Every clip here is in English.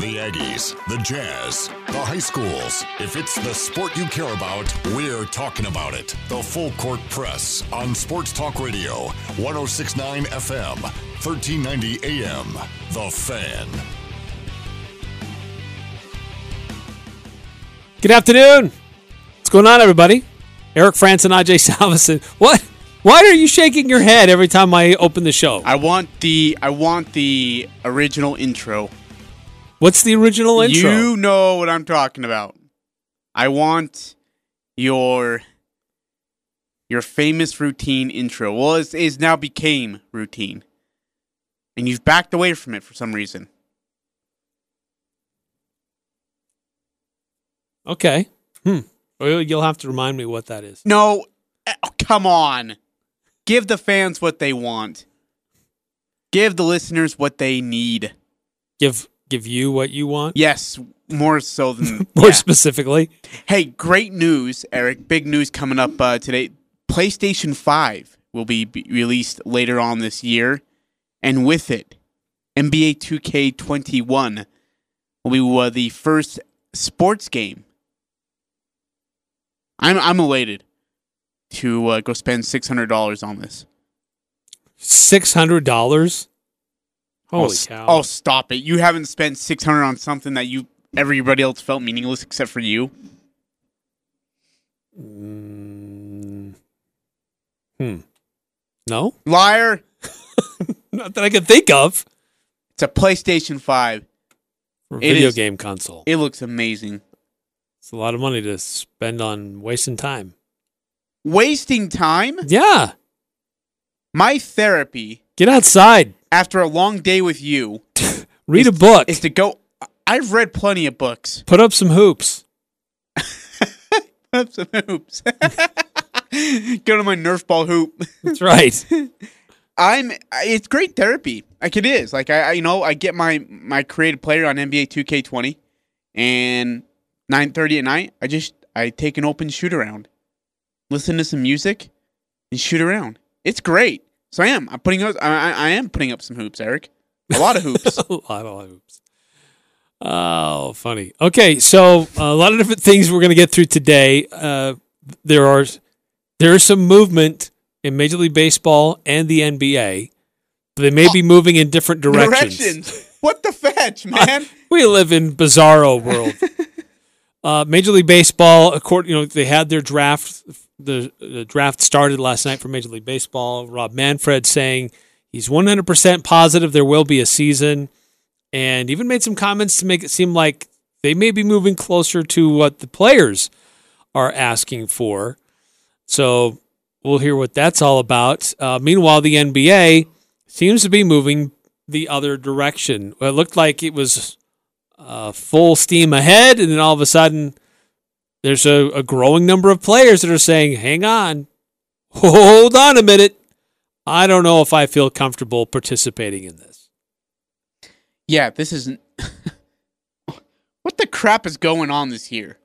The Aggies, the Jazz, the high schools. If it's the sport you care about, we're talking about it. The Full Court Press on Sports Talk Radio, 1069 FM, 1390 AM. The Fan. Good afternoon. What's going on, everybody? Eric Frandsen and Ajay Salvesen. What? Why are you shaking your head every time I open the show? I want the I want the original intro. What's the original intro? You know what I'm talking about. I want your your famous routine intro. Well, it's, it's now became routine, and you've backed away from it for some reason. Okay. Hmm. Well, you'll have to remind me what that is. No, eh, oh, come on. Give the fans what they want. Give the listeners what they need. Give give you what you want. Yes, more so than More yeah. specifically, Hey, great news, Eric. Big news coming up uh, today. PlayStation 5 will be, released later on this year. And with it, NBA 2K21 will be uh, the first sports game. I'm, I'm elated to uh, go spend $600 on this. six hundred dollars. Holy oh, cow! Oh, stop it. You haven't spent 600 on something that you everybody else felt meaningless except for you. Mm. Hmm. No, Liar. not that I can think of. It's a PlayStation 5. For a video is- game console. It looks amazing. It's a lot of money to spend on wasting time. Wasting time? Yeah. My therapy Get outside. After a long day with you Read a book. is to go. I've read plenty of books. Put up some hoops. Put up some hoops. go to my Nerf ball hoop. That's right. I'm. It's great therapy. Like it is. Like I, I, you know, I get my my creative player on NBA 2K20, and 9:30 at night, I just I take an open shoot around, listen to some music, and shoot around. It's great. So I am. I'm putting up. I, I I am putting up some hoops, Eric. A lot of hoops. a lot of hoops. Oh, funny. Okay, so a lot of different things we're going to get through today. Uh, there are there is some movement in Major League Baseball and the NBA. But they may be moving in different directions. Directions. What the fetch, man? We live in bizarro world. uh, Major League Baseball, according you know, they had their draft. The, the draft started last night for Major League Baseball. Rob Manfred saying he's 100% positive there will be a season, and even made some comments to make it seem like they may be moving closer to what the players are asking for. So we'll hear what that's all about. Uh, meanwhile, the NBA seems to be moving the other direction. It looked like it was uh, full steam ahead, and then all of a sudden, there's a, a growing number of players that are saying, "Hang on, hold on a minute. I don't know if I feel comfortable participating in this." yeah, this isn't. what the crap is going on this year?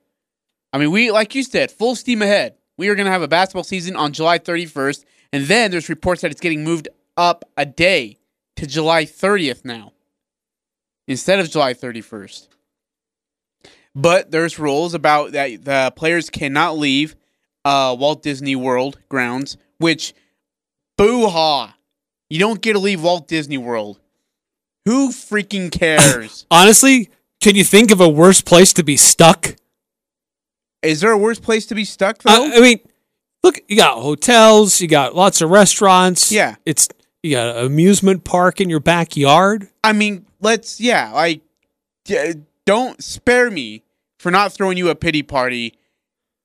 I mean, we like you said, full steam ahead. We are going to have a basketball season on July 31st, and then there's reports that it's getting moved up a day to July 30th now instead of July 31st. But there's rules about that the players cannot leave uh, Walt Disney World grounds, which boo ha. You don't get to leave Walt Disney World. Who freaking cares? Honestly, can you think of a worse place to be stuck? Is there a worse place to be stuck though? I, I mean, look, you got hotels, you got lots of restaurants. Yeah. it's you got an amusement park in your backyard. I mean, let's yeah, like don't spare me for not throwing you a pity party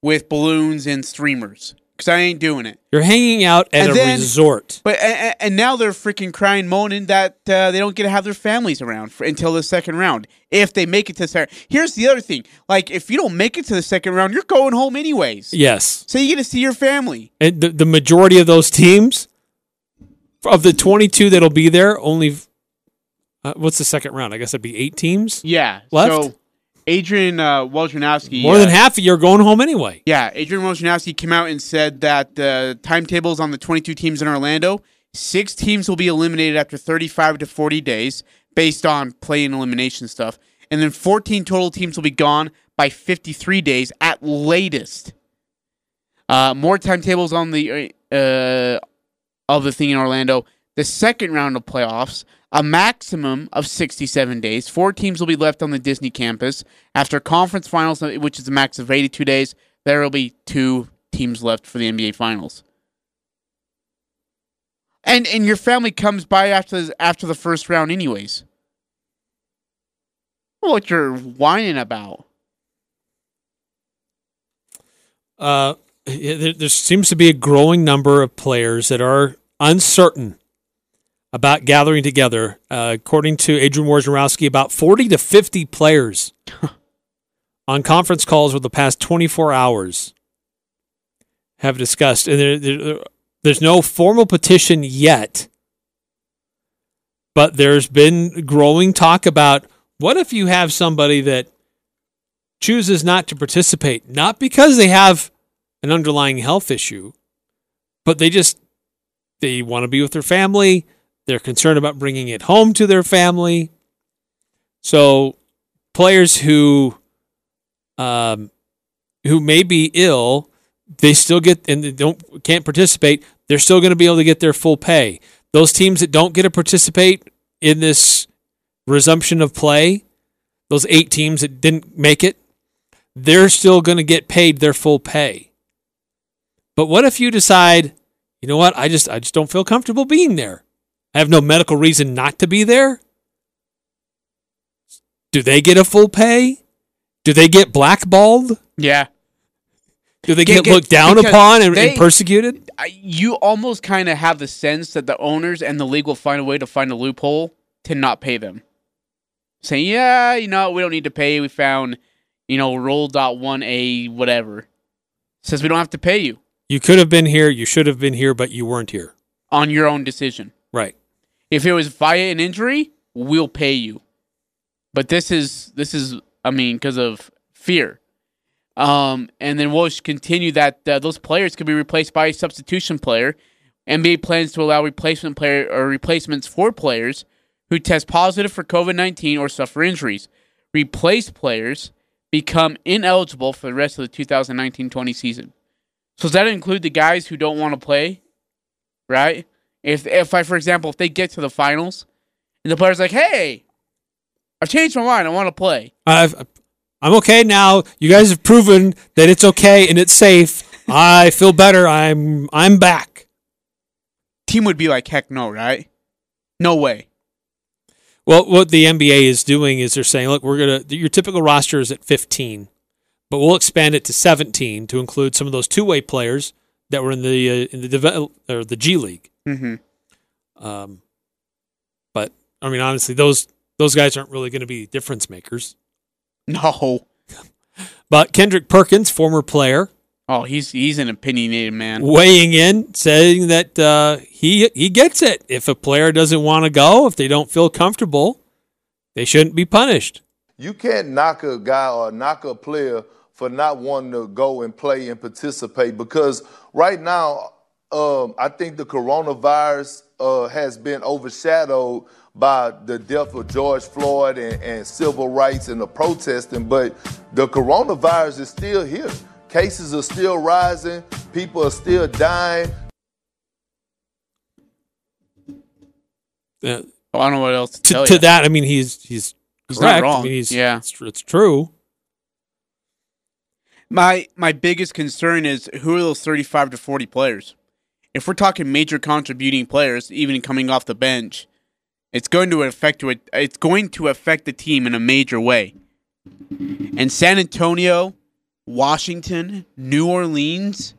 with balloons and streamers because I ain't doing it. You're hanging out at And a then- resort. But and, and now they're freaking crying, moaning that uh, they don't get to have their families around for, until the second round if they make it to the second. Here's the other thing: like if you don't make it to the second round, you're going home anyways. Yes. So you get to see your family. And the, the majority of those teams, of the 22 that'll be there, only, uh, what's the second round? I guess it'd be eight teams. Yeah. Left? So Adrian uh, Wojnarowski, More uh, than half of you are going home anyway. Yeah, Adrian Wojnarowski came out and said that the timetables on the 22 teams in Orlando, six teams will be eliminated after 35 to 40 days based on play and elimination stuff. and then 14 total teams will be gone by 53 days at latest. Uh, more timetables on the uh, of the thing in Orlando. The second round of playoffs, a maximum of 67 days. Four teams will be left on the Disney campus after conference finals, which is a max of 82 days. There will be two teams left for the NBA finals. And and your family comes by after after the first round, anyways. What you're whining about? Uh, there, there seems to be a growing number of players that are uncertain about gathering together. Uh, according to Adrian Wojnarowski, about 40 to 50 players on conference calls over the past 24 hours have discussed, and there, there, there's no formal petition yet, but there's been growing talk about what if you have somebody that chooses not to participate, not because they have an underlying health issue, but they just they want to be with their family. They're concerned about bringing it home to their family. So players who um, who may be ill, they still get and they don't can't participate. They're still going to be able to get their full pay. Those teams that don't get to participate in this resumption of play, those eight teams that didn't make it, they're still going to get paid their full pay. But what if you decide, you know what, I just I just don't feel comfortable being there. I have no medical reason not to be there. Do they get a full pay? Do they get blackballed? Yeah. Do they get, Get- looked down upon and, they- and persecuted? You almost kind of have the sense that the owners and the league will find a way to find a loophole to not pay them. Saying, yeah, you know, we don't need to pay. We found, you know, roll dot one a whatever. Says we don't have to pay you You could have been here, you should have been here, but you weren't here. on your own decision. Right. If it was via an injury, we'll pay you. But this is this is I mean because of fear. Um, and then we'll continue that uh, those players could be replaced by a substitution player. NBA plans to allow replacement player or replacements for players who test positive for COVID nineteen or suffer injuries. Replaced players become ineligible for the rest of the 2019-20 season. So does that include the guys who don't want to play? Right? If if I for example if they get to the finals and the player's like, "Hey, I've changed my mind. I want to play." I've, I'm okay now. You guys have proven that it's okay and it's safe. I feel better. I'm I'm back. Team would be like, "Heck no!" Right? No way. Well, what the NBA is doing is they're saying, look, we're gonna your typical roster is at 15, but we'll expand it to 17 to include some of those two way players that were in the uh, in the develop or the G League. Mm-hmm. Um, but I mean, honestly, those those guys aren't really going to be difference makers. No. But Kendrick Perkins, former player, Oh, he's he's an opinionated man. weighing in, saying that uh, he he gets it. If a player doesn't want to go, if they don't feel comfortable, they shouldn't be punished. You can't knock a guy or knock a player for not wanting to go and play and participate because right now, um, I think the coronavirus uh, has been overshadowed by the death of George Floyd and, and civil rights and the protesting, but the coronavirus is still here. Cases are still rising, people are still dying. Uh, Oh, I don't know what else to, to, tell to ya. that, I mean, he's he's He's not correct. I wrong. mean, he's, Yeah. it's, it's true. My my biggest concern is who are those 35 to 40 players? If we're talking major contributing players, even coming off the bench, it's going to affect it. It's going to affect the team in a major way. And San Antonio, Washington, New Orleans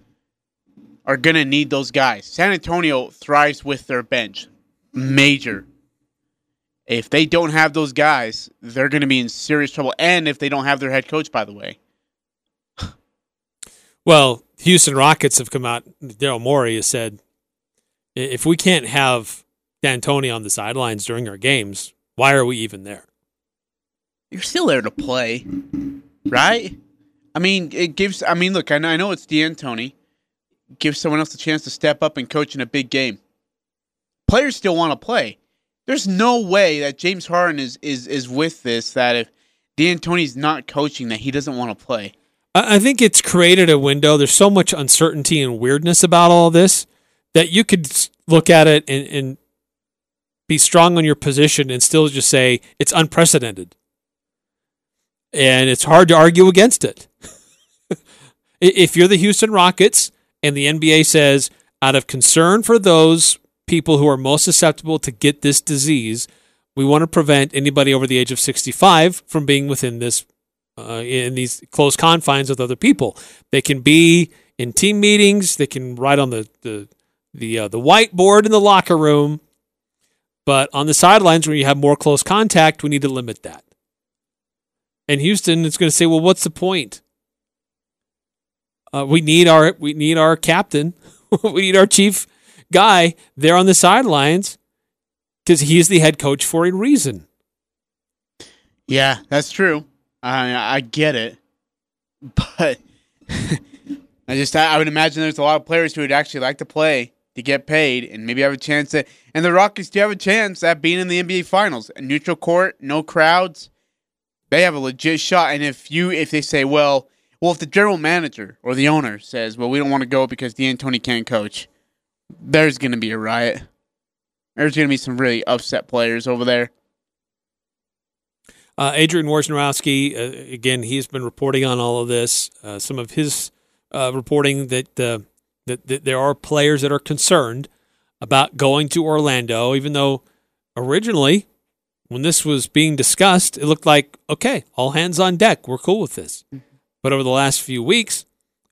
are going to need those guys. San Antonio thrives with their bench. Major. If they don't have those guys, they're going to be in serious trouble. And if they don't have their head coach, by the way. Well, Houston Rockets have come out. Daryl Morey has said, if we can't have D'Antoni on the sidelines during our games, why are we even there? you're still there to play, right? I mean, it gives. I mean, look, I know, I know it's D'Antoni. Gives someone else a chance to step up and coach in a big game. Players still want to play. There's no way that James Harden is is is with this. That if D'Antoni's not coaching that he doesn't want to play. I think it's created a window. There's so much uncertainty and weirdness about all this that you could look at it and, and be strong on your position and still just say it's unprecedented. And it's hard to argue against it. If you're the Houston Rockets and the NBA says, out of concern for those people who are most susceptible to get this disease, we want to prevent anybody over the age of 65 from being within this uh, in these close confines with other people. They can be in team meetings. They can write on the the the uh, the whiteboard in the locker room. But on the sidelines, when you have more close contact, we need to limit that. And Houston is going to say, "Well, what's the point? Uh, we need our we need our captain, we need our chief guy there on the sidelines because he's the head coach for a reason." Yeah, that's true. I I get it, but I just I, would imagine there's a lot of players who would actually like to play to get paid and maybe have a chance at. And the Rockets do have a chance at being in the NBA Finals. A neutral court, no crowds. They have a legit shot. And if you if they say, well, well, if the general manager or the owner says, well, we don't want to go because D'Antoni can't coach, there's gonna be a riot. There's gonna be some really upset players over there. Uh, Adrian Wojnarowski, uh, again, he's been reporting on all of this. Uh, some of his uh, reporting that, uh, that that there are players that are concerned about going to Orlando, even though originally, when this was being discussed, it looked like okay, all hands on deck, we're cool with this. But over the last few weeks,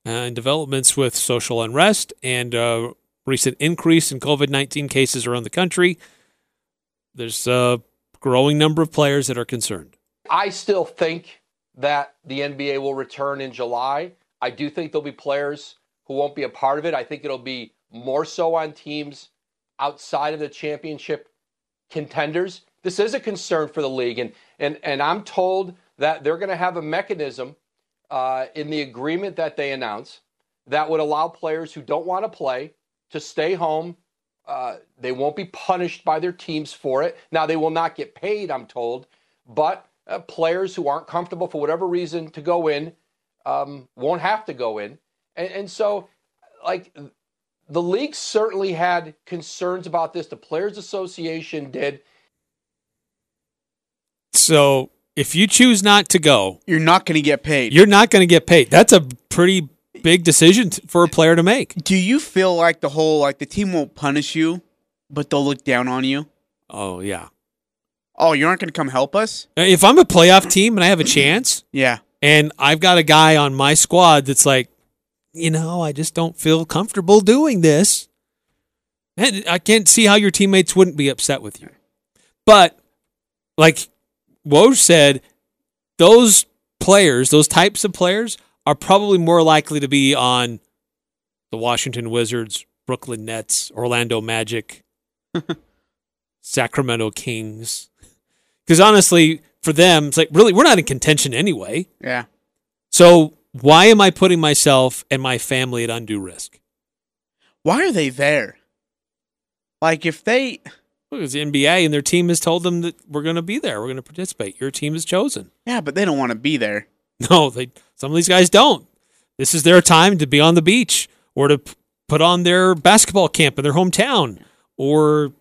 uh, and developments with social unrest and uh, recent increase in COVID nineteen cases around the country, there's a growing number of players that are concerned. I still think that the NBA will return in July. I do think there'll be players who won't be a part of it. I think it'll be more so on teams outside of the championship contenders. This is a concern for the league, and and and I'm told that they're going to have a mechanism uh, in the agreement that they announce that would allow players who don't want to play to stay home. Uh, they won't be punished by their teams for it. Now they will not get paid, I'm told, but uh, players who aren't comfortable for whatever reason to go in um, won't have to go in. And, and so, like, the league certainly had concerns about this. The Players Association did. So if you choose not to go, You're not gonna get paid. you're not going to get paid. That's a pretty big decision t- for a player to make. Do you feel like the whole like the team won't punish you, but they'll look down on you? Oh yeah. Oh, you aren't going to come help us? Uh, if I'm a playoff team and I have a chance, Yeah. and I've got a guy on my squad that's like, you know, I just don't feel comfortable doing this. And I can't see how your teammates wouldn't be upset with you. But like Woj said, those players, those types of players, are probably more likely to be on the Washington Wizards, Brooklyn Nets, Orlando Magic, Sacramento Kings. Because honestly, for them, it's like, really, we're not in contention anyway. Yeah. So why am I putting myself and my family at undue risk? Why are they there? Like if they Look, it's the NBA and their team has told them that we're going to be there. We're going to participate. Your team is chosen. Yeah, but they don't want to be there. No, they. Some of these guys don't. This is their time to be on the beach or to p- put on their basketball camp in their hometown or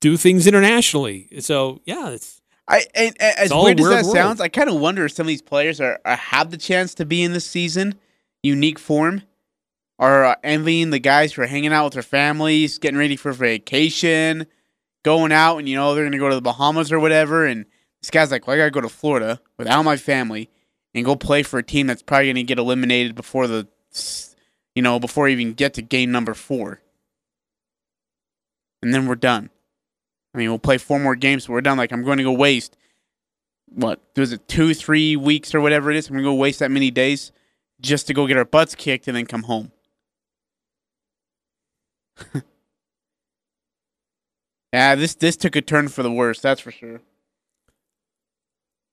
do things internationally. So yeah, it's I and, and as weird as that world. sounds, I kind of wonder if some of these players are, are have the chance to be in this season, unique form, are uh, envying the guys who are hanging out with their families, getting ready for vacation, going out, and you know they're gonna go to the Bahamas or whatever. And this guy's like, "Well, I gotta go to Florida without my family and go play for a team that's probably gonna get eliminated before the, you know, before we even get to game number four, and then we're done." I mean, we'll play four more games, so we're done. Like, I'm going to go waste, what, was it two, three weeks or whatever it is? I'm going to go waste that many days just to go get our butts kicked and then come home. yeah, this this took a turn for the worse, that's for sure.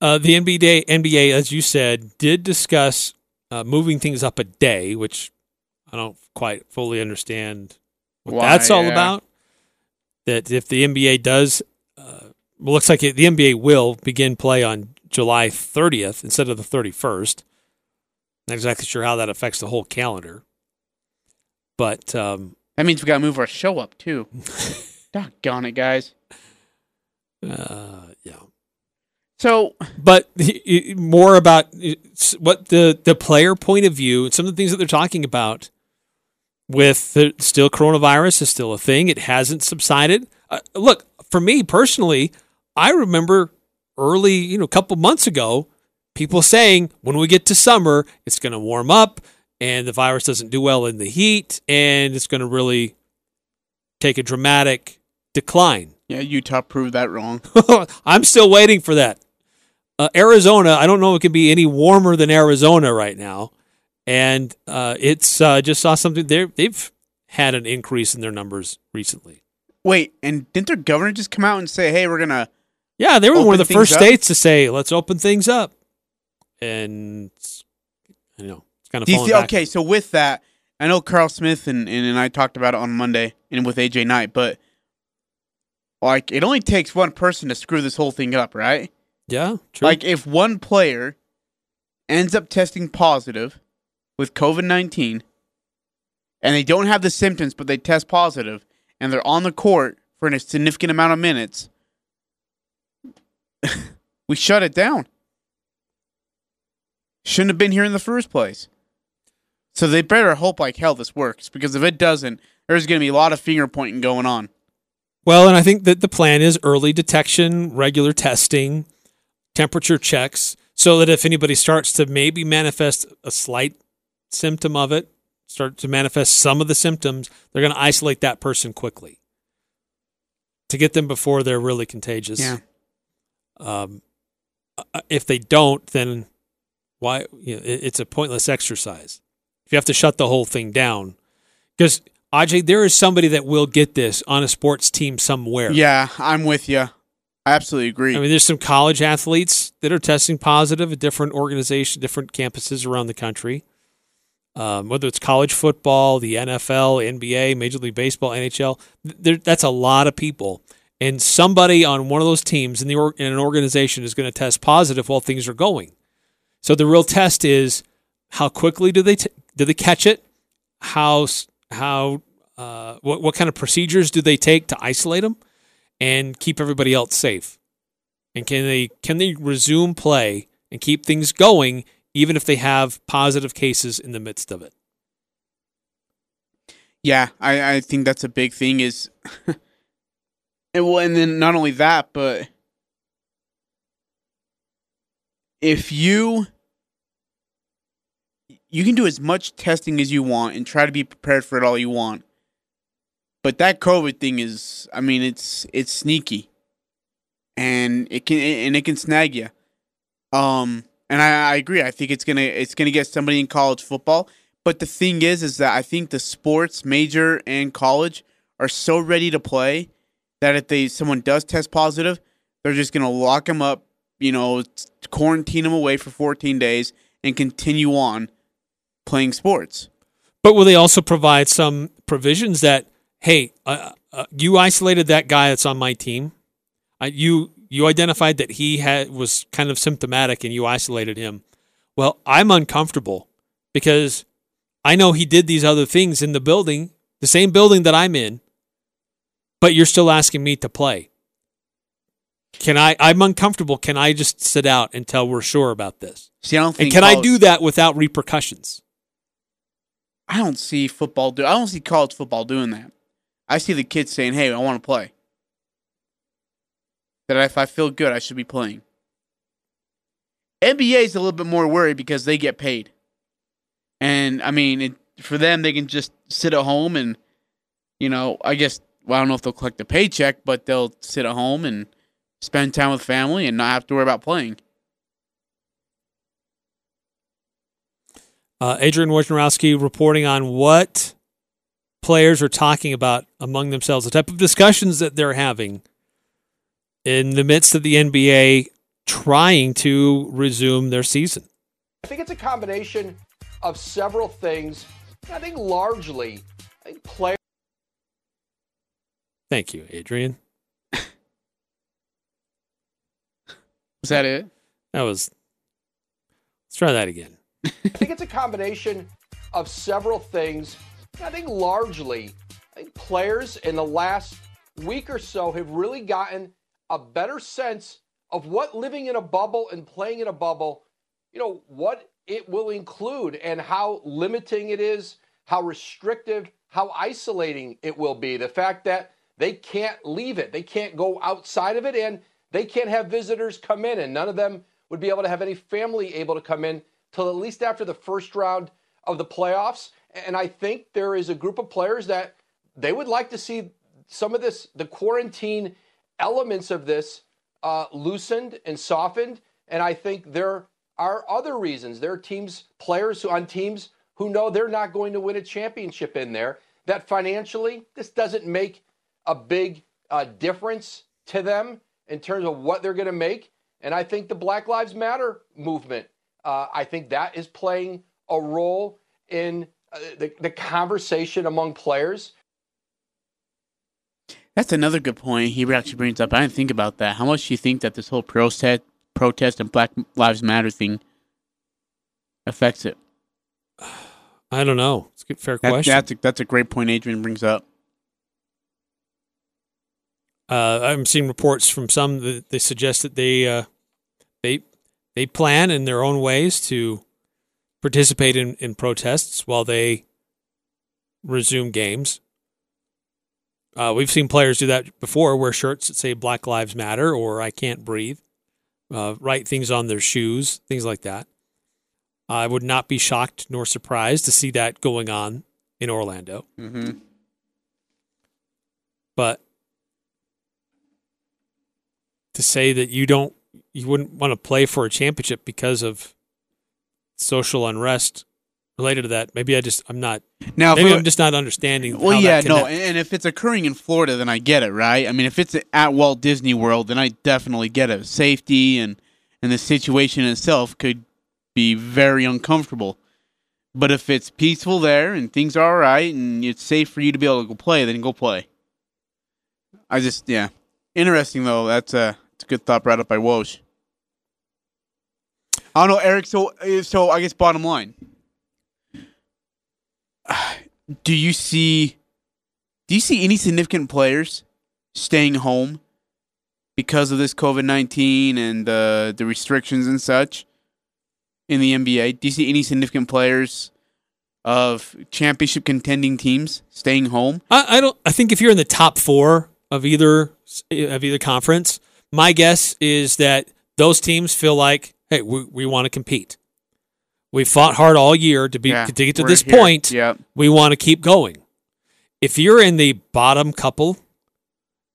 Uh, the NBA, NBA, as you said, did discuss uh, moving things up a day, which I don't quite fully understand what Why, that's all yeah. about. That if the NBA does, uh, well, looks like it, the NBA will begin play on July 30th instead of the 31st. Not exactly sure how that affects the whole calendar, but um, That means we got to move our show up too. Doggone it, guys. uh, yeah. So But more about what the the player point of view and some of the things that they're talking about with the still coronavirus is still a thing. It hasn't subsided. Uh, look, for me personally, I remember early, you know, a couple months ago, people saying when we get to summer, it's going to warm up and the virus doesn't do well in the heat and it's going to really take a dramatic decline. yeah, Utah proved that wrong. I'm still waiting for that. Uh, Arizona, I don't know if it can be any warmer than Arizona right now, and uh, it's uh, just saw something there. They've had an increase in their numbers recently. Wait, and didn't their governor just come out and say, "Hey, we're gonna"? Yeah, they were one of the first up? states to say, "Let's open things up," and you know it's kind of see, okay, so with that, I know Carl Smith and, and and I talked about it on Monday and with AJ Knight, but like it only takes one person to screw this whole thing up, right? Yeah, true. Like if one player ends up testing positive with COVID nineteen, and they don't have the symptoms, but they test positive, and they're on the court for a significant amount of minutes, we shut it down. Shouldn't have been here in the first place. So they better hope like hell this works, because if it doesn't, there's going to be a lot of finger pointing going on. Well, and I think that the plan is early detection, regular testing, temperature checks, so that if anybody starts to maybe manifest a slight symptom of it, start to manifest some of the symptoms, they're going to isolate that person quickly to get them before they're really contagious. Yeah. Um, uh, if they don't, then why? You know, it's a pointless exercise. If you have to shut the whole thing down, because Ajay, there is somebody that will get this on a sports team somewhere. Yeah, I'm with you. I absolutely agree. I mean, there's some college athletes that are testing positive at different organizations, different campuses around the country. Um, whether it's college football, the NFL, NBA, Major League Baseball, NHL, there, that's a lot of people. And somebody on one of those teams in the or, in an organization is going to test positive while things are going. So the real test is how quickly do they t- do they catch it? How how uh, what what kind of procedures do they take to isolate them and keep everybody else safe? And can they can they resume play and keep things going even if they have positive cases in the midst of it? Yeah, I, I think that's a big thing is and well and then not only that, but if you you can do as much testing as you want and try to be prepared for it all you want. But that COVID thing is I mean it's it's sneaky. And it can and it can snag you. Um and I, I agree. I think it's gonna it's gonna get somebody in college football. But the thing is, is that I think the sports major and college are so ready to play that if they someone does test positive, they're just gonna lock them up, you know, quarantine them away for 14 days and continue on playing sports. But will they also provide some provisions that, hey, uh, uh, you isolated that guy that's on my team, uh, you you identified that he had was kind of symptomatic, and you isolated him. Well, I'm uncomfortable because I know he did these other things in the building, the same building that I'm in, but you're still asking me to play. Can I? I'm uncomfortable. Can I just sit out until we're sure about this? See, I don't And think can I do that without repercussions? I don't see football do. I don't see college football doing that. I see the kids saying, "Hey, I want to play." That if I feel good, I should be playing. NBA is a little bit more worried because they get paid, and I mean, it, for them, they can just sit at home and, you know, I guess well, I don't know if they'll collect the paycheck, but they'll sit at home and spend time with family and not have to worry about playing. Uh, Adrian Wojnarowski reporting on what players are talking about among themselves, the type of discussions that they're having in the midst of the NBA trying to resume their season. I think it's a combination of several things. I think largely, I think players. Thank you, Adrian. Is that it? That was. Let's try that again. I think it's a combination of several things. I think largely, I think players in the last week or so have really gotten a better sense of what living in a bubble and playing in a bubble, you know, what it will include and how limiting it is, how restrictive, how isolating it will be. The fact that they can't leave it, they can't go outside of it, and they can't have visitors come in, and none of them would be able to have any family able to come in till at least after the first round of the playoffs. And I think there is a group of players that they would like to see some of this, the quarantine elements of this, uh, loosened and softened. And I think there are other reasons. There are teams, players who, on teams who know they're not going to win a championship in there, that financially, this doesn't make a big uh, difference to them in terms of what they're going to make. And I think the Black Lives Matter movement, uh, I think that is playing a role in uh, the, the conversation among players. That's another good point he actually brings up. I didn't think about that. How much do you think that this whole protest, protest and Black Lives Matter thing affects it? I don't know. It's a fair That- question. that's a, that's a great point Adrian brings up. Uh, I'm seeing reports from some that they suggest that they uh, they they plan in their own ways to participate in, in protests while they resume games. Uh, we've seen players do that before, wear shirts that say Black Lives Matter or I can't breathe, uh, write things on their shoes, things like that. I would not be shocked nor surprised to see that going on in Orlando. Mm-hmm. but to say that you don't you wouldn't want to play for a championship because of social unrest related to that maybe i just i'm not Now, maybe i'm just not understanding Well, yeah, no, and if it's occurring in Florida, then I get it, right? I mean, if it's at Walt Disney World, then I definitely get it. Safety and and the situation itself could be very uncomfortable. But if it's peaceful there and things are all right and it's safe for you to be able to go play, then go play. I just, yeah, interesting though. That's a, it's a good thought brought up by Woj. I don't know, Eric. So, uh, so I guess bottom line do you see do you see any significant players staying home because of this COVID nineteen and uh, the restrictions and such in the NBA? Do you see any significant players of championship contending teams staying home? I, I don't i think if you're in the top four of either of either conference my guess is that those teams feel like hey we, we want to compete we fought hard all year to be Yeah, to get to this here. point Yep. we want to keep going. If you're in the bottom couple,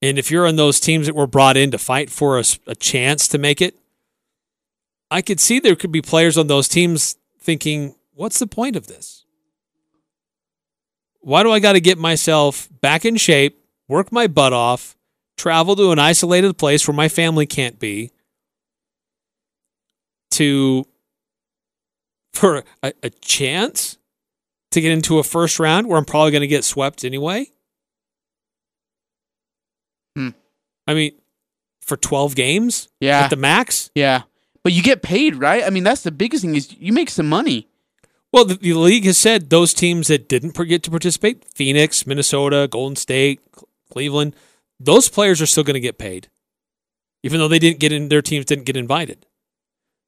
and if you're in those teams that were brought in to fight for a chance to make it, I could see there could be players on those teams thinking, what's the point of this? Why do I got to get myself back in shape, work my butt off, travel to an isolated place where my family can't be to for a, a chance to get into a first round where I'm probably going to get swept anyway? Hmm. I mean, for 12 games Yeah. at the max? Yeah. But you get paid, right? I mean, that's the biggest thing is you make some money. Well, the, the league has said those teams that didn't get to participate, Phoenix, Minnesota, Golden State, Cleveland, those players are still going to get paid, even though they didn't get in. Their teams didn't get invited.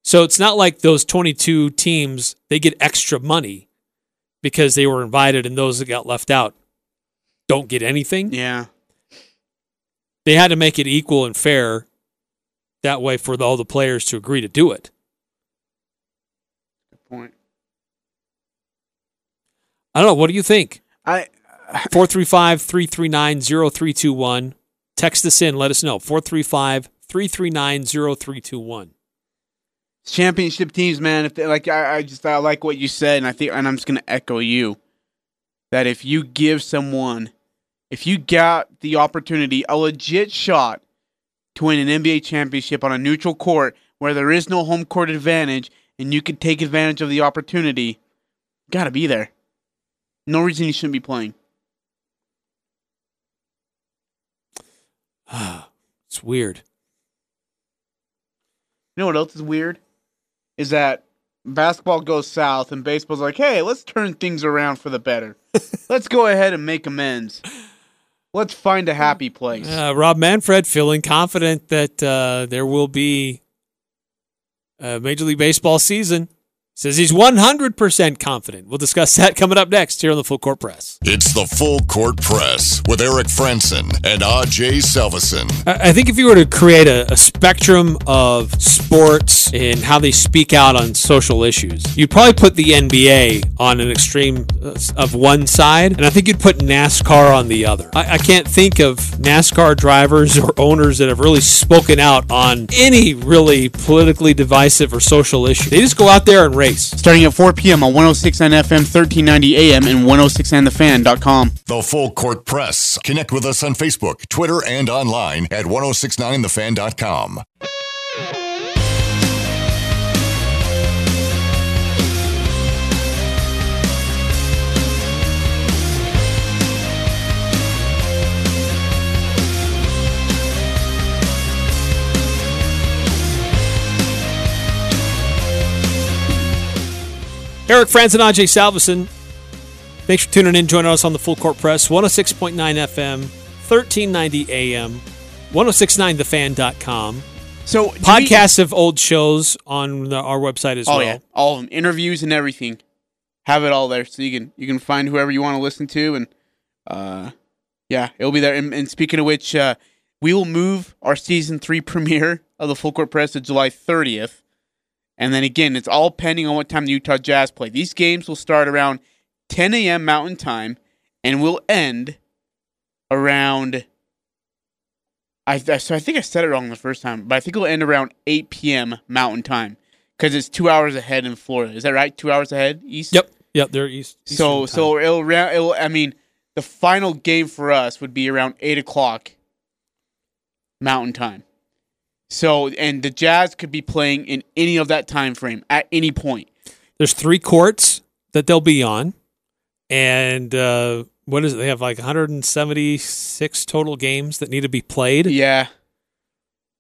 So it's not like those 22 teams they get extra money because they were invited, and those that got left out don't get anything. Yeah. They had to make it equal and fair that way for the, all the players to agree to do it. Good point. I don't know. What do you think? I 435 339 0321. Text us in. Let us know. 435 339 0321. Championship teams, man. If they, like, I, I just I like what you said, and I think, and I'm just gonna echo you that if you give someone, if you got the opportunity, a legit shot to win an NBA championship on a neutral court where there is no home court advantage, and you could take advantage of the opportunity, gotta be there. No reason you shouldn't be playing. it's weird. You know what else is weird? Is that basketball goes south and baseball's like, hey, let's turn things around for the better. let's go ahead and make amends. Let's find a happy place. Uh, Rob Manfred feeling confident that uh, there will be a Major League Baseball season. Says he's 100% confident. We'll discuss that coming up next here on the Full Court Press. It's the Full Court Press with Eric Frandsen and Ajay Salvesen. I I think if you were to create a, a spectrum of sports and how they speak out on social issues, you'd probably put the NBA on an extreme uh, of one side, and I think you'd put NASCAR on the other. I, I can't think of NASCAR drivers or owners that have really spoken out on any really politically divisive or social issue. They just go out there and race. Starting at 4 p.m. on 1069 FM, 1390 AM, and 1069thefan.com. The Full Court Press. Connect with us on Facebook, Twitter, and online at 1069thefan.com. Eric Frandsen and Ajay Salvesen. Thanks for tuning in. Joining us on the Full Court Press, 106.9 FM, 1390 AM, 1069thefan.com. So do we- Podcasts of old shows on the, our website as oh well. yeah, all of them, interviews and everything. Have it all there, so you can you can find whoever you want to listen to, and uh, yeah, it'll be there. And, and speaking of which, uh, we will move our season three premiere of the Full Court Press to July 30th, and then again, it's all pending on what time the Utah Jazz play. These games will start around 10 a.m. Mountain Time, and will end around. I so I think I said it wrong the first time, but I think it'll end around 8 p.m. Mountain Time because it's two hours ahead in Florida. Is that right? Two hours ahead east. Yep. Yep. They're east. So so it'll it'll. I mean, the final game for us would be around eight o'clock Mountain Time. So and the Jazz could be playing in any of that time frame at any point. there's three courts that they'll be on, and uh, what is it? They have like 176 total games that need to be played. Yeah.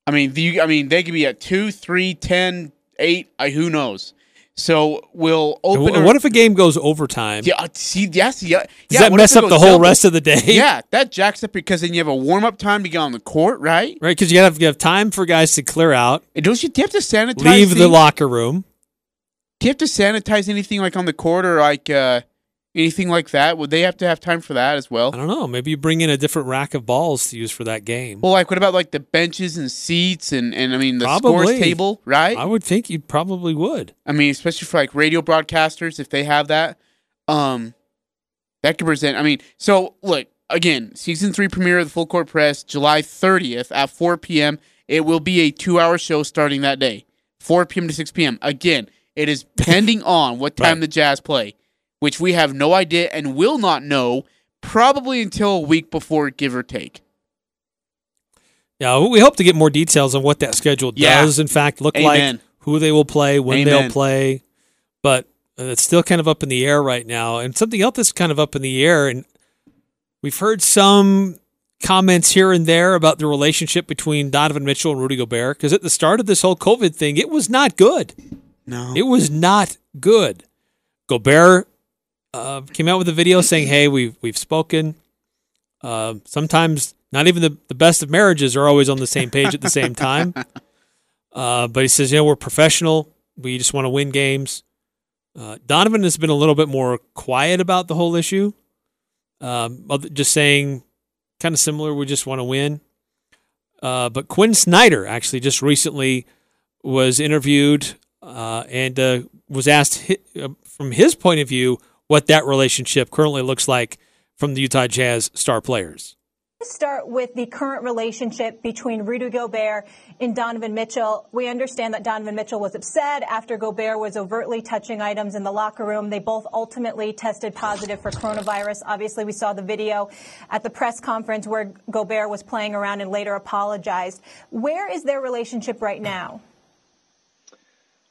I mean, the, I mean, they could be at two, three, ten, eight. I who knows. So we'll open. wh- what if a game goes overtime? Yeah, uh, see, yes, yeah. Does yeah, that mess up the whole double? rest of the day? Yeah, that jacks up because then you have a warm up time to get on the court, right? Right, because you have you have time for guys to clear out, And don't you do you have to sanitize? leave the locker room. Do you have to sanitize anything like on the court or like uh, anything like that? Would they have to have time for that as well? I don't know. Maybe you bring in a different rack of balls to use for that game. Well, like what about like the benches and seats and and I mean the Probably. scores table, right? I would think you probably would. I mean, especially for like radio broadcasters, if they have that, um, that could present. I mean, so look again, season three premiere of the Full Court Press, July 30th at 4 p.m. It will be a two-hour show starting that day, 4 p.m. to 6 p.m. Again, it is pending on what time Right. the Jazz play, which we have no idea and will not know probably until a week before, give or take. Yeah, we hope to get more details on what that schedule Yeah. does. In fact, look Amen. like who they will play, when Amen. they'll play, but it's still kind of up in the air right now. And something else that's kind of up in the air, and we've heard some comments here and there about the relationship between Donovan Mitchell and Rudy Gobert. Because at the start of this whole COVID thing, it was not good. No. It was not good. Gobert uh, came out with a video saying, "Hey, we've we've spoken. Uh, sometimes not even the, the best of marriages are always on the same page at the same time." Uh, but he says, "You know, we're professional. We just want to win games." Uh, Donovan has been a little bit more quiet about the whole issue, um, just saying, kind of similar. We just want to win. Uh, but Quin Snyder actually just recently was interviewed uh, and uh, was asked uh, from his point of view what that relationship currently looks like from the Utah Jazz star players. Let's start with the current relationship between Rudy Gobert and Donovan Mitchell. We understand that Donovan Mitchell was upset after Gobert was overtly touching items in the locker room. They both ultimately tested positive for coronavirus. Obviously, we saw the video at the press conference where Gobert was playing around and later apologized. Where is their relationship right now?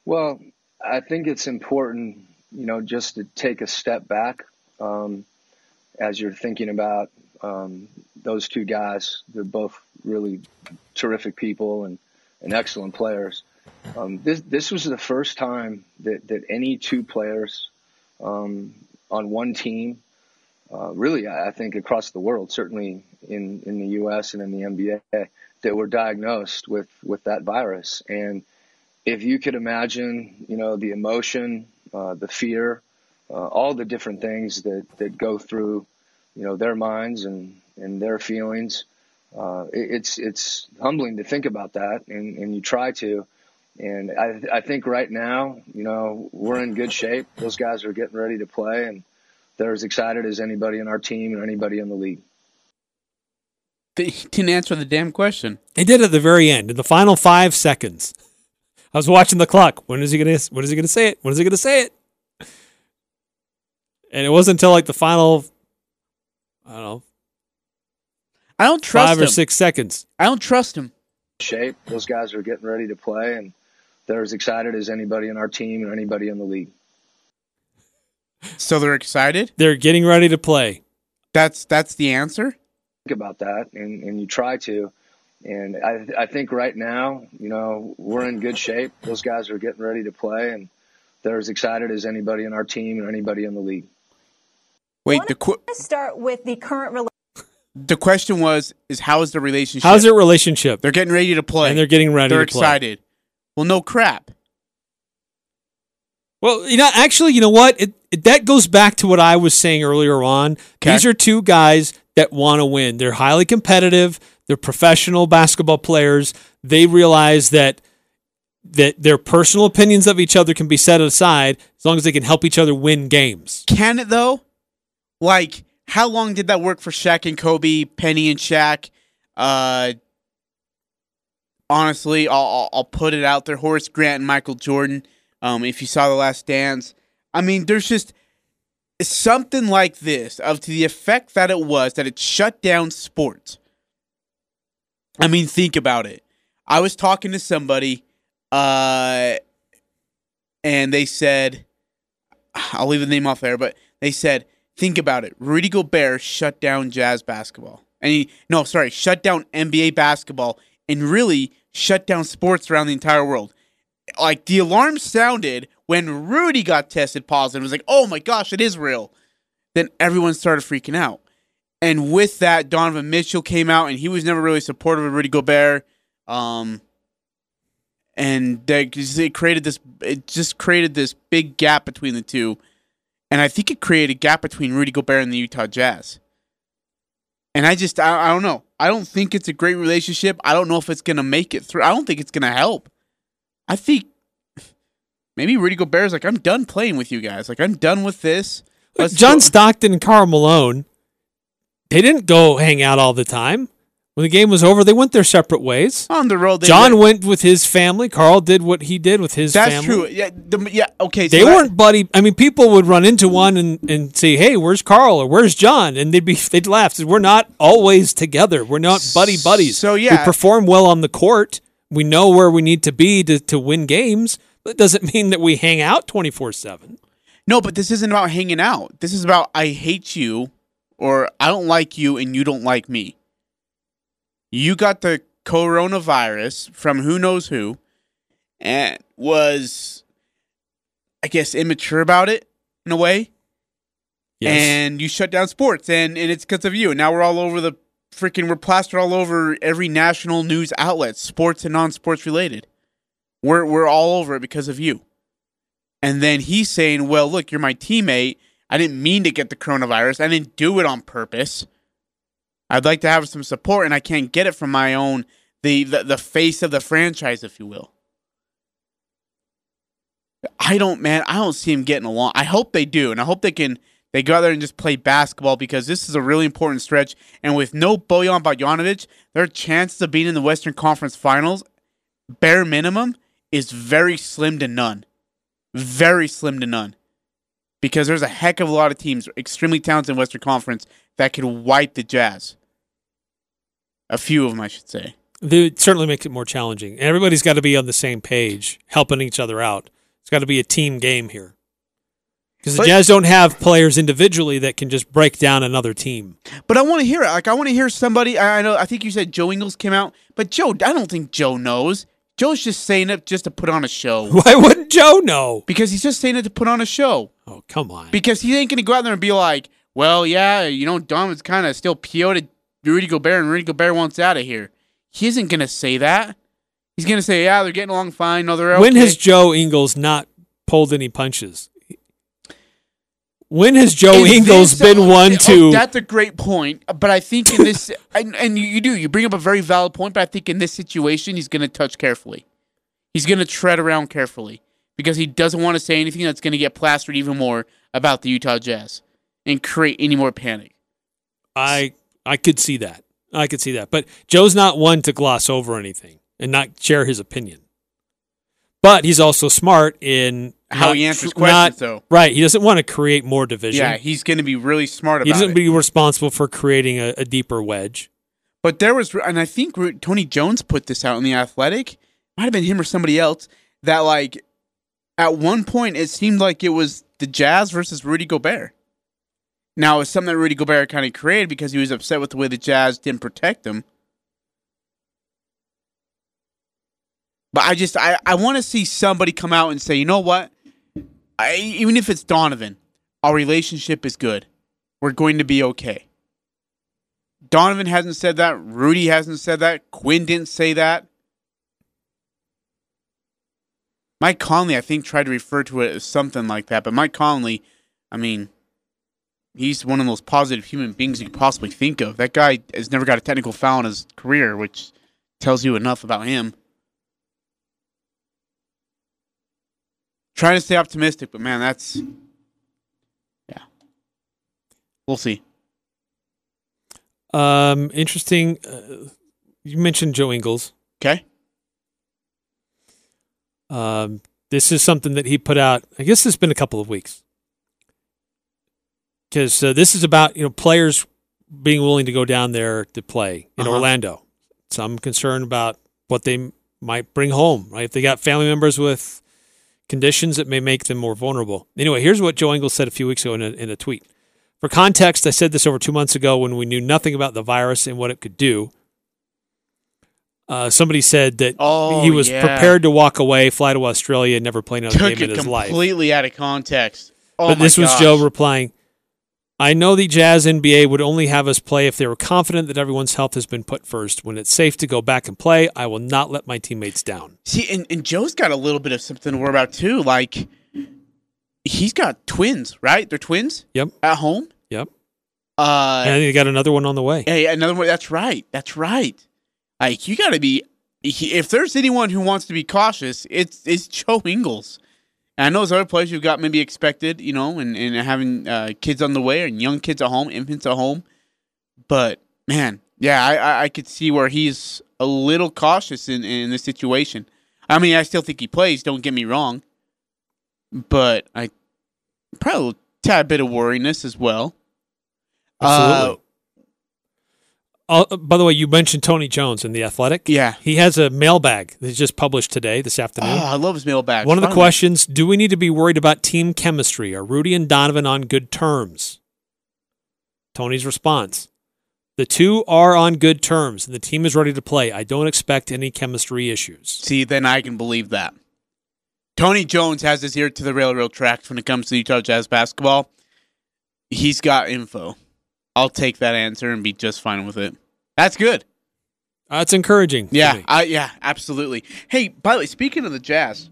Well, I think it's important, you know, just to take a step back um, as you're thinking about um, those two guys. They're both really terrific people and, and excellent players. Um, this this was the first time that, that any two players um, on one team, uh, really, I think across the world, certainly in, in the U.S. and in the NBA, that were diagnosed with, with that virus. And if you could imagine, you know, the emotion, uh, the fear, uh, all the different things that, that go through, you know, their minds and, and their feelings, uh, it, it's it's humbling to think about that, and, and you try to. And I, I think right now, you know, we're in good shape. Those guys are getting ready to play, and they're as excited as anybody in our team and anybody in the league. They didn't answer the damn question. He did at the very end, in the final five seconds. I was watching the clock. When is he gonna? When is he gonna say it? When is he gonna say it? And it wasn't until like the final, I don't know, I don't trust five him. or six seconds. I don't trust him. Shape. Those guys are getting ready to play, and they're as excited as anybody in our team and anybody in the league. So they're excited. They're getting ready to play. That's that's the answer. Think about that, and, and you try to. And I, I think right now, you know, we're in good shape. Those guys are getting ready to play, and they're as excited as anybody in our team and anybody in the league. Wait, the qu- Let's start with the current relationship. the question was is how is the relationship? How's their relationship? They're getting ready to play. And they're getting ready They're to play. excited. Well, no crap. Well, you know, actually, you know what? It, it that goes back to what I was saying earlier on. Okay. These are two guys that want to win. They're highly competitive. They're professional basketball players. They realize that that their personal opinions of each other can be set aside as long as they can help each other win games. Can it though? Like, how long did that work for Shaq and Kobe, Penny and Shaq? Uh, honestly, I'll, I'll put it out there: Horace Grant and Michael Jordan. Um, if you saw the Last Dance, I mean, there's just something like this of to the effect that it was that it shut down sports. I mean, think about it. I was talking to somebody, uh, and they said, I'll leave the name off there, but they said, think about it. Rudy Gobert shut down jazz basketball. And he, no, sorry, shut down NBA basketball and really shut down sports around the entire world. Like the alarm sounded when Rudy got tested positive. It was like, oh my gosh, it is real. Then everyone started freaking out. And with that, Donovan Mitchell came out and he was never really supportive of Rudy Gobert. Um, and they, it created this, it just created this big gap between the two. And I think it created a gap between Rudy Gobert and the Utah Jazz. And I just, I, I don't know. I don't think it's a great relationship. I don't know if it's going to make it through. I don't think it's going to help. I think maybe Rudy Gobert is like, I'm done playing with you guys. Like, I'm done with this. Let's John go- Stockton and Karl Malone, they didn't go hang out all the time. When the game was over, they went their separate ways. on the road. They John went with his family. Karl did what he did with his That's family. true. Yeah, the, yeah. Okay, so They that- weren't buddy. I mean, people would run into one and, and say, "Hey, where's Karl or where's John?" And they'd be they'd laugh. We're not always together. We're not buddy buddies. So, yeah. we perform well on the court. We know where we need to be to, to win games. But it doesn't mean that we hang out twenty four seven. No, but this isn't about hanging out. This is about I hate you or I don't like you and you don't like me. You got the coronavirus from who knows who and was I guess immature about it in a way. Yes. And you shut down sports and, and it's because of you. And now we're all over the freaking we're plastered all over every national news outlet, sports and non sports related. We're we're all over it because of you. And then he's saying, Well, look, you're my teammate. I didn't mean to get the coronavirus. I didn't do it on purpose. I'd like to have some support, and I can't get it from my own the, the, the face of the franchise, if you will. I don't man, I don't see him getting along. I hope they do, and I hope they can they go out there and just play basketball because this is a really important stretch. And with no Bojan Bogdanovic, their chances of being in the Western Conference Finals, bare minimum, is very slim to none very slim to none. Because there's a heck of a lot of teams, extremely talented in Western Conference, that could wipe the Jazz. A few of them, I should say. It certainly makes it more challenging. And everybody's got to be on the same page, helping each other out. It's got to be a team game here. Because the But- Jazz don't have players individually that can just break down another team. But I want to hear it. Like I want to hear somebody. I I know. I think you said Joe Ingles came out, but Joe. I don't think Joe knows. Joe's just saying it just to put on a show. Why wouldn't Joe know? Because he's just saying it to put on a show. Oh, come on. Because he ain't gonna go out there and be like, well, yeah, you know, Donovan's kind of still PO'd to Rudy Gobert, and Rudy Gobert wants out of here. He isn't gonna say that. He's gonna say, yeah, they're getting along fine. No, they're okay. When has Joe Ingles not pulled any punches? When has Joe Is Ingles this- been one oh, to? That's a great point, but I think in this, and, and you, you do, you bring up a very valid point, but I think in this situation, he's going to touch carefully. He's going to tread around carefully because he doesn't want to say anything that's going to get plastered even more about the Utah Jazz and create any more panic. I I could see that. I could see that. But Joe's not one to gloss over anything and not share his opinion. But he's also smart in How not he answers questions, not- though. Right. He doesn't want to create more division. Yeah, he's going to be really smart he about doesn't it. be responsible for creating a, a deeper wedge. But there was, and I think Tony Jones put this out in the Athletic. Might have been him or somebody else. That like, at one point, it seemed like it was the Jazz versus Rudy Gobert. Now it's something that Rudy Gobert kind of created because he was upset with the way the Jazz didn't protect him. But I just I, I want to see somebody come out and say, you know what? I, even if it's Donovan, our relationship is good. We're going to be okay. Donovan hasn't said that. Rudy hasn't said that. Quin didn't say that. Mike Conley, I think, tried to refer to it as something like that. But Mike Conley, I mean, he's one of the most positive human beings you could possibly think of. That guy has never got a technical foul in his career, which tells you enough about him. Trying to stay optimistic, but man, that's. Yeah. We'll see. Um, interesting. Uh, you mentioned Joe Ingles. Okay. Um, this is something that he put out. I guess it's been a couple of weeks because uh, this is about you know players being willing to go down there to play in Uh-huh. Orlando. Some concern about what they might bring home. Right, if they got family members with conditions that may make them more vulnerable. Anyway, here's what Joe Ingles said a few weeks ago in a, in a tweet. For context, I said this over two months ago when we knew nothing about the virus and what it could do. Uh, somebody said that Oh, he was yeah. prepared to walk away, fly to Australia, and never play another Took game in his life. completely out of context. Oh but this was. Joe replying, I know the Jazz NBA would only have us play if they were confident that everyone's health has been put first. When it's safe to go back and play, I will not let my teammates down. See, and, and Joe's got a little bit of something to worry about too. Like, he's got twins, right? They're twins Yep. at home. Yep. Uh, and they got another one on the way. hey, another one. That's right. That's right. Like, you got to be. If there's anyone who wants to be cautious, it's it's Joe Ingles. And I know there's other players who've got maybe expected, you know, and, and having uh, kids on the way and young kids at home, infants at home. But man, yeah, I, I, could see where he's a little cautious in, in this situation. I mean, I still think he plays. Don't get me wrong, but I probably a tad bit of worriness as well. Absolutely. Uh, Uh, by the way, you mentioned Tony Jones in The Athletic. Yeah. He has a mailbag that's just published today, this Oh, afternoon. Ah, I love his mailbag. One of the questions Do we need to be worried about team chemistry? Are Rudy and Donovan on good terms? Tony's response The two are on good terms, and the team is ready to play. I don't expect any chemistry issues. See, then I can believe that. Tony Jones has his ear to the railroad tracks when it comes to Utah Jazz basketball. He's got info. I'll take that answer and be just fine with it. That's good. That's encouraging. Yeah. I, yeah, absolutely. Hey, by the way, speaking of the Jazz,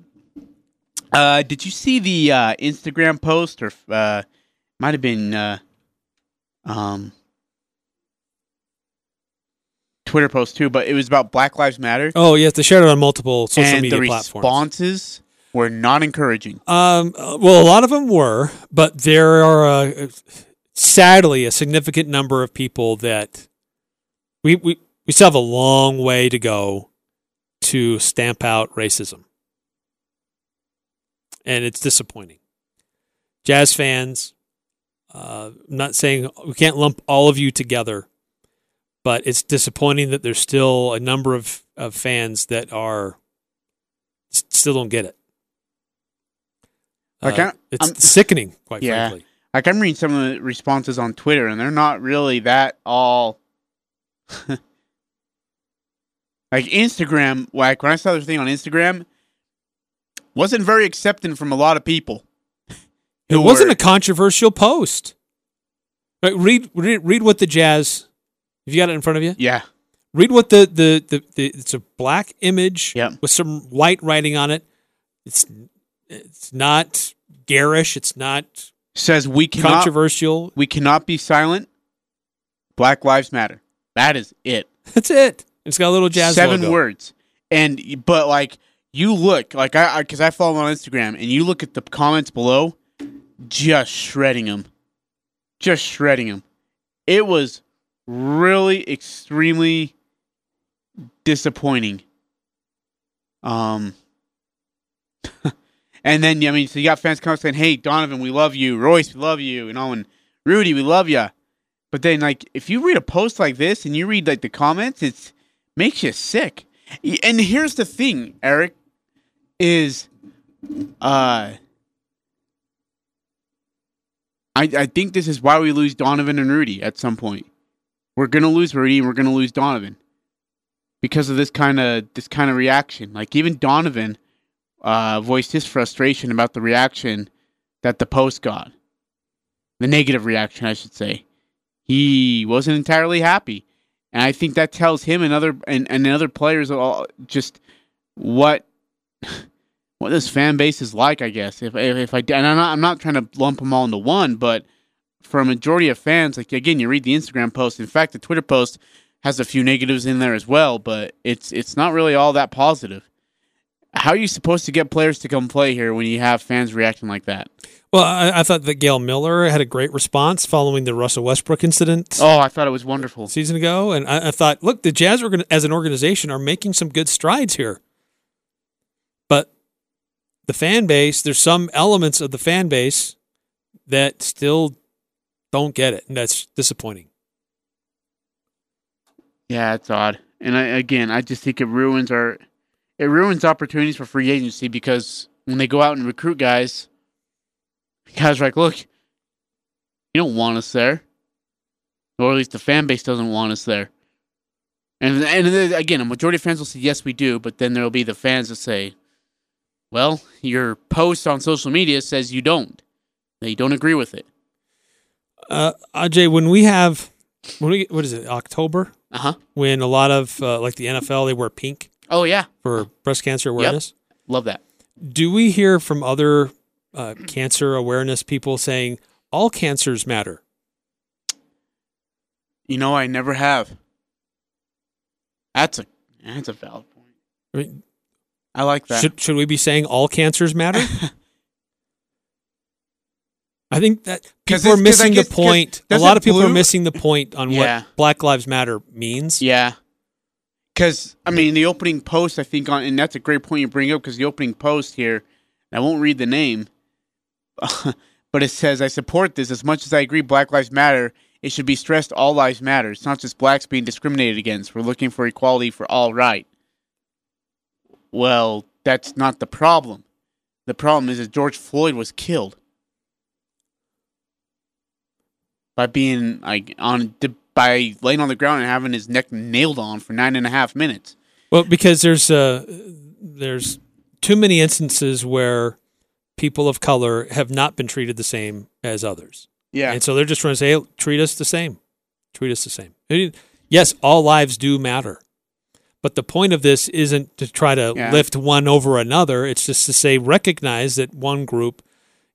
uh, did you see the uh, Instagram post or uh, might have been uh, um, Twitter post too? But it was about Black Lives Matter, Oh, yes, they shared it on multiple social and media the platforms. responses were not encouraging. Um, uh, well, a lot of them were, but there are uh, sadly a significant number of people that we, we we still have a long way to go to stamp out racism, and it's disappointing. Jazz fans, uh, I'm not saying we can't lump all of you together, but it's disappointing that there's still a number of, of fans that are still don't get it. I Uh, can't- it's I'm- sickening, quite Yeah. frankly. Like I'm reading some of the responses on Twitter, and they're not really that all. like Instagram, like when I saw this thing on Instagram, wasn't very accepting from a lot of people. It wasn't a controversial post. Right, read, read read what the Jazz. Have you got it in front of you? Yeah. Read what the the, the, the it's a black image Yep. with some white writing on it. It's it's not garish. It's not Says we cannot controversial. we cannot be silent. Black Lives Matter. That is it. That's it. It's got a little jazz. Seven logo. words. And but like you look like I because I, follow on Instagram and you look at the comments below, just shredding them, just shredding them. It was really extremely disappointing. Um. and then I mean, so you got fans coming saying, "Hey, Donovan, we love you. Royce, we love you. You know, and Rudy, we love you." But then, like, if you read a post like this and you read like the comments, it makes you sick. And here's the thing, Eric, is uh I I think this is why we lose Donovan and Rudy at some point. We're gonna lose Rudy and we're gonna lose Donovan. Because of this kind of this kind of reaction. Like even Donovan uh voiced his frustration about the reaction that the post got. The negative reaction, I should say. He wasn't entirely happy. And I think that tells him and other and, and other players all just what what this fan base is like. I guess if if, if I and I'm not I'm not trying to lump them all into one, but for a majority of fans, like again, you read the Instagram post. In fact, the Twitter post has a few negatives in there as well, but it's it's not really all that positive. How are you supposed to get players to come play here when you have fans reacting like that? Well, I, I thought that Gail Miller had a great response following the Russell Westbrook incident Oh, I thought it was wonderful. season ago, and I, I thought, look, the Jazz organ- as an organization are making some good strides here, but the fan base, there's some elements of the fan base that still don't get it, and that's disappointing. Yeah, it's odd. And I, again, I just think it ruins our it ruins opportunities for free agency because when they go out and recruit guys, guys are like, look, you don't want us there, or at least the fan base doesn't want us there. And and then, again, a majority of fans will say yes, we do, but then there will be the fans that say, well, your post on social media says you don't. They don't agree with it. Uh, Ajay, when we have, when we, what is it, October, Uh huh. when a lot of uh, like the NFL they wear pink Oh yeah, for breast cancer awareness. love that. Do we hear from other uh, cancer awareness people saying all cancers matter? You know, I never have. That's a that's a valid point. I mean, I like that. should should we be saying all cancers matter? I think that people are it's- 'cause I missing the guess- 'cause point. A lot of people are missing the point on Yeah. what Black Lives Matter means. yeah. Because I mean, the opening post, I think, on and that's a great point you bring up. Because the opening post here, I won't read the name, but it says, "I support this as much as I agree. Black Lives Matter. It should be stressed all lives matter. It's not just blacks being discriminated against. We're looking for equality for all. Right? Well, that's not the problem. The problem is that George Floyd was killed by being like on by laying on the ground and having his neck nailed on for nine and a half minutes. Well, because there's uh, there's too many instances where people of color have not been treated the same as others. Yeah, And so they're just trying to say, hey, treat us the same. Treat us the same. Yes, all lives do matter. But the point of this isn't to try to Yeah. lift one over another. It's just to say, recognize that one group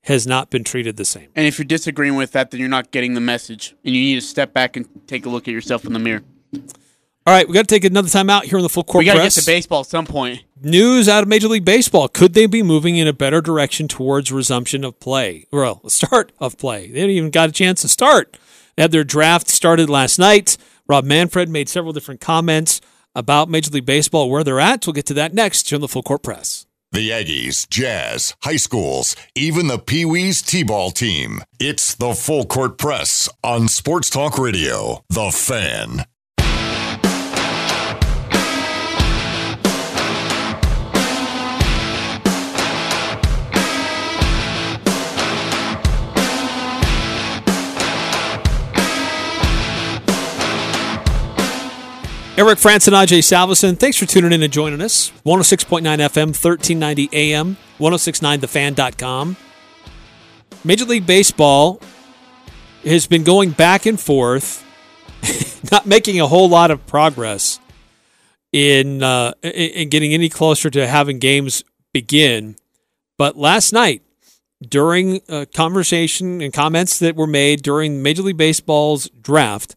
has not been treated the same. and if you're disagreeing with that, then you're not getting the message, and you need to step back and take a look at yourself in the mirror. All right, we got to take another time out here on the full court press. we got to get to baseball at some point. News out of Major League Baseball. Could they be moving in a better direction towards resumption of play? Well, start of play. They didn't even got a chance to start. They had their draft started last night. Rob Manfred made several different comments about Major League Baseball, where they're at. We'll get to that next here on the Full Court Press. The Aggies, Jazz, high schools, even the Pee Wees T-ball team. It's the Full Court Press on Sports Talk Radio. The Fan. Eric Frandsen and Ajay Salvesen, thanks for tuning in and joining us. 106.9 FM, 1390 AM, 1069thefan.com. Major League Baseball has been going back and forth, not making a whole lot of progress in uh, in getting any closer to having games begin. But last night, during a conversation and comments that were made during Major League Baseball's draft,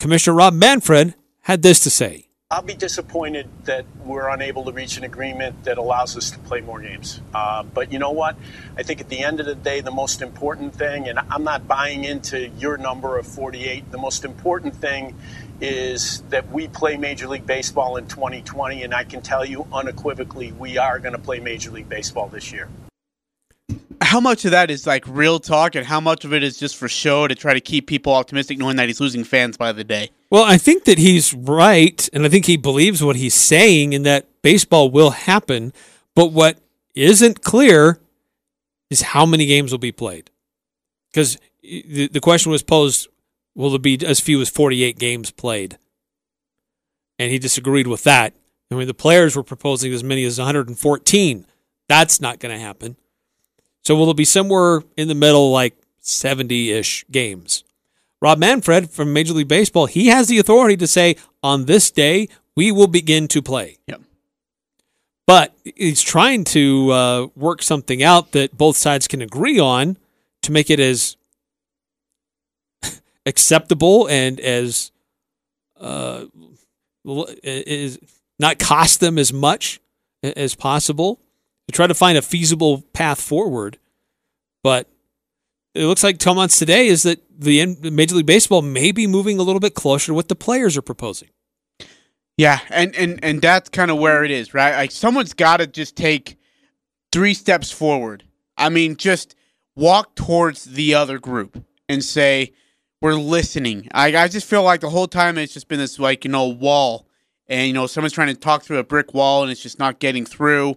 Commissioner Rob Manfred had this to say. I'll be disappointed that we're unable to reach an agreement that allows us to play more games. Uh, but you know what? I think at the end of the day, the most important thing, and I'm not buying into your number of 48, the most important thing is that we play Major League Baseball in 2020, and I can tell you unequivocally, we are going to play Major League Baseball this year. How much of that is like real talk, and how much of it is just for show to try to keep people optimistic, knowing that he's losing fans by the day? Well, I think that he's right, and I think he believes what he's saying, in that baseball will happen. But what isn't clear is how many games will be played. Because the, the question was posed will there be as few as 48 games played? And he disagreed with that. I mean, the players were proposing as many as 114. That's not going to happen. So will it be somewhere in the middle, like 70 ish games? Rob Manfred from Major League Baseball, he has the authority to say, on this day, we will begin to play. Yep. But he's trying to uh, work something out that both sides can agree on to make it as acceptable and as uh, is not cost them as much as possible to try to find a feasible path forward. But it looks like comments today is that the Major League Baseball may be moving a little bit closer to what the players are proposing. Yeah, and and and that's kind of where it is, right? Like someone's got to just take three steps forward. I mean, just walk towards the other group and say, "We're listening." I I just feel like the whole time it's just been this like you know wall, and you know someone's trying to talk through a brick wall and it's just not getting through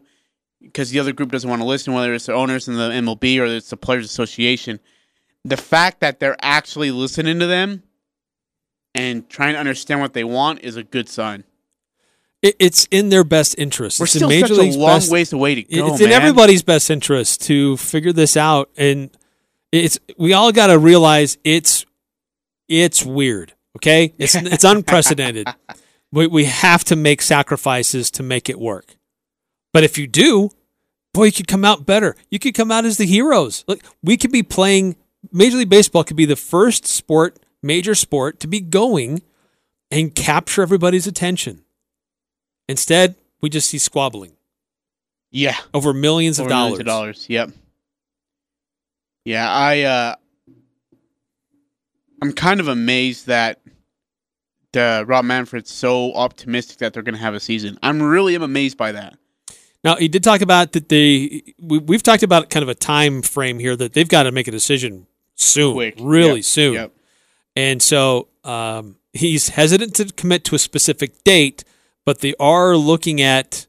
because the other group doesn't want to listen, whether it's the owners in the MLB or it's the Players Association. The fact that they're actually listening to them and trying to understand what they want is a good sign. it's in their best interest. We're it's still in Major such a League's long best, ways away to go. It's in man. everybody's best interest to figure this out, and it's we all got to realize it's it's weird. Okay, it's it's unprecedented. We we have to make sacrifices to make it work. But if you do, boy, you could come out better. You could come out as the heroes. Look, we could be playing Major League Baseball could be the first sport, major sport, to be going and capture everybody's attention. Instead, we just see squabbling Yeah, over millions of Over dollars. millions of dollars. Yep. Yeah, I uh I'm kind of amazed that uh, Rob Manfred's so optimistic that they're going to have a season. I'm really am amazed by that. Now, he did talk about that they we, we've talked about kind of a time frame here that they've got to make a decision soon, Quick. really Yep. soon. Yep. And so um, he's hesitant to commit to a specific date, but they are looking at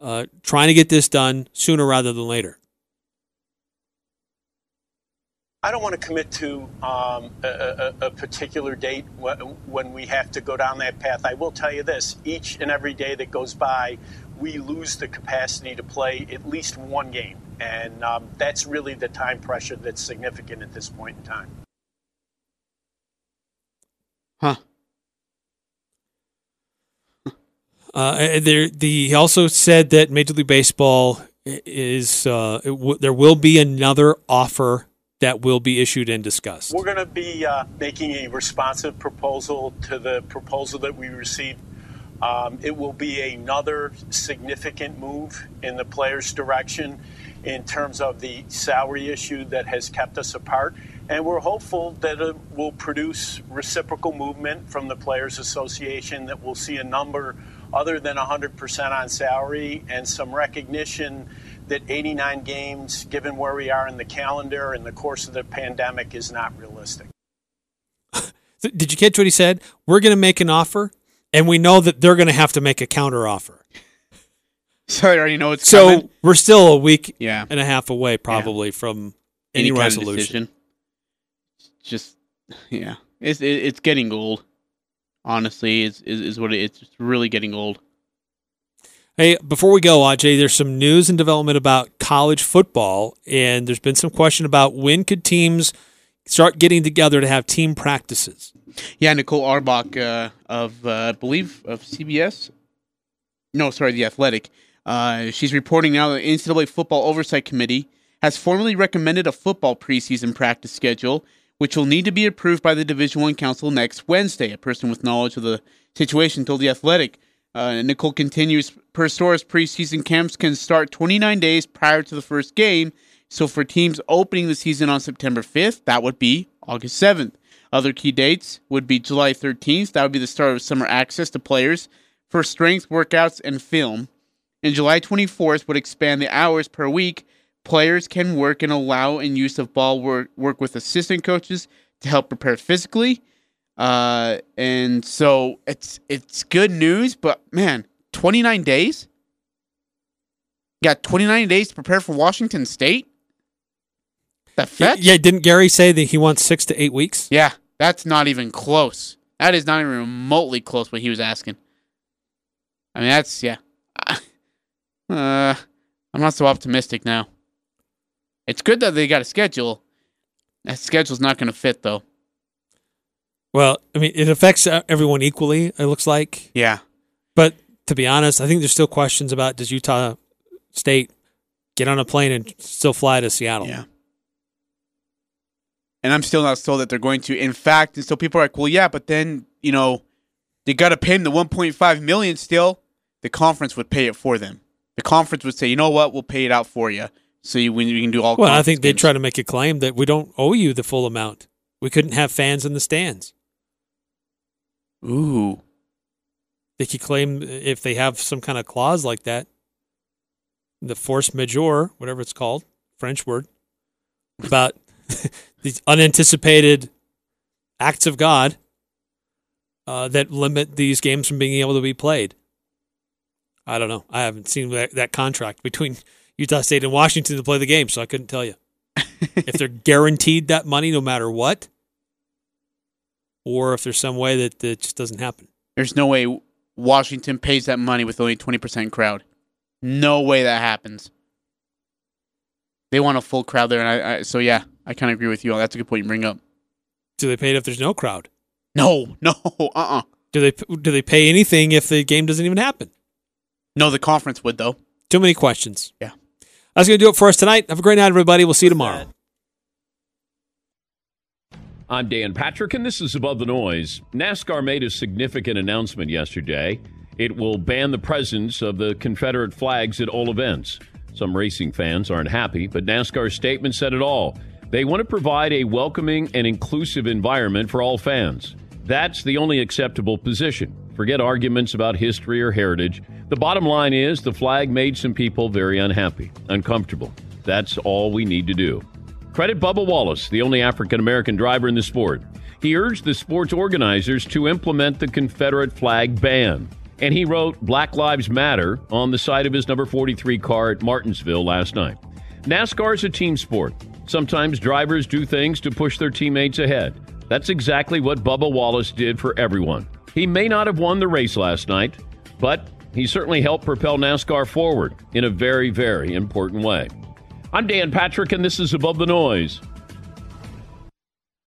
uh, trying to get this done sooner rather than later. I don't want to commit to um, a, a, a particular date when we have to go down that path. I will tell you this each and every day that goes by, we lose the capacity to play at least one game. And um, that's really the time pressure that's significant at this point in time. Huh. Uh, there, the, he also said that Major League Baseball is uh, it w- there will be another offer that will be issued and discussed. We're going to be uh, making a responsive proposal to the proposal that we received. Um, it will be another significant move in the players' direction in terms of the salary issue that has kept us apart. And we're hopeful that it will produce reciprocal movement from the Players Association, that we'll see a number other than 100% on salary and some recognition that 89 games, given where we are in the calendar and the course of the pandemic, is not realistic. Did you catch what he said? We're going to make an offer, and we know that they're going to have to make a counter offer. So I already know it's So coming. we're still a week Yeah. and a half away, probably, from any, kind resolution. Just yeah, it's it, it's getting old. Honestly, is is, is what it, it's really getting old. Hey, before we go, Ajay, there's some news and development about college football, and there's been some question about when could teams start getting together to have team practices. Yeah, Nicole Auerbach uh, of uh, I believe of CBS. No, sorry, the Athletic. Uh, she's reporting now that the NCAA Football Oversight Committee has formally recommended a football preseason practice schedule, which will need to be approved by the Division One Council next Wednesday. A person with knowledge of the situation told the Athletic. Uh, Nicole continues, per source, preseason camps can start 29 days prior to the first game. So for teams opening the season on September 5th, that would be August 7th. Other key dates would be July 13th. That would be the start of summer access to players for strength workouts and film. And July 24th would expand the hours per week players can work and allow and use of ball work, work with assistant coaches to help prepare physically. Uh, and so it's it's good news, but man, 29 days? You got 29 days to prepare for Washington State? Fetch? Yeah, didn't Gary say that he wants six to eight weeks? Yeah, that's not even close. That is not even remotely close what he was asking. I mean, that's yeah. Uh, I'm not so optimistic now. It's good that they got a schedule. That schedule's not going to fit though. Well, I mean, it affects everyone equally. It looks like. Yeah. But to be honest, I think there's still questions about does Utah State get on a plane and still fly to Seattle? Yeah. And I'm still not sold that they're going to. In fact, and so people are like, well, yeah, but then you know they got to pay them the 1.5 million. Still, the conference would pay it for them. The conference would say, you know what, we'll pay it out for you, so you, you can do all. Well, I think they try to make a claim that we don't owe you the full amount. We couldn't have fans in the stands. Ooh. They could claim if they have some kind of clause like that, the force majeure, whatever it's called, French word, about these unanticipated acts of God uh, that limit these games from being able to be played. I don't know. I haven't seen that, that contract between Utah State and Washington to play the game, so I couldn't tell you if they're guaranteed that money no matter what, or if there's some way that it just doesn't happen. There's no way Washington pays that money with only 20% crowd. No way that happens. They want a full crowd there, and I, I so yeah, I kind of agree with you. That's a good point you bring up. Do they pay it if there's no crowd? No, no, uh, uh-uh. uh Do they do they pay anything if the game doesn't even happen? No, the conference would though. Too many questions. Yeah. That's going to do it for us tonight. Have a great night, everybody. We'll see you tomorrow. I'm Dan Patrick, and this is Above the Noise. NASCAR made a significant announcement yesterday. It will ban the presence of the Confederate flags at all events. Some racing fans aren't happy, but NASCAR's statement said it all. They want to provide a welcoming and inclusive environment for all fans. That's the only acceptable position. Forget arguments about history or heritage. The bottom line is the flag made some people very unhappy, uncomfortable. That's all we need to do. Credit Bubba Wallace, the only African American driver in the sport. He urged the sports organizers to implement the Confederate flag ban. And he wrote Black Lives Matter on the side of his number 43 car at Martinsville last night. NASCAR is a team sport. Sometimes drivers do things to push their teammates ahead. That's exactly what Bubba Wallace did for everyone. He may not have won the race last night, but he certainly helped propel NASCAR forward in a very, very important way. I'm Dan Patrick, and this is Above the Noise.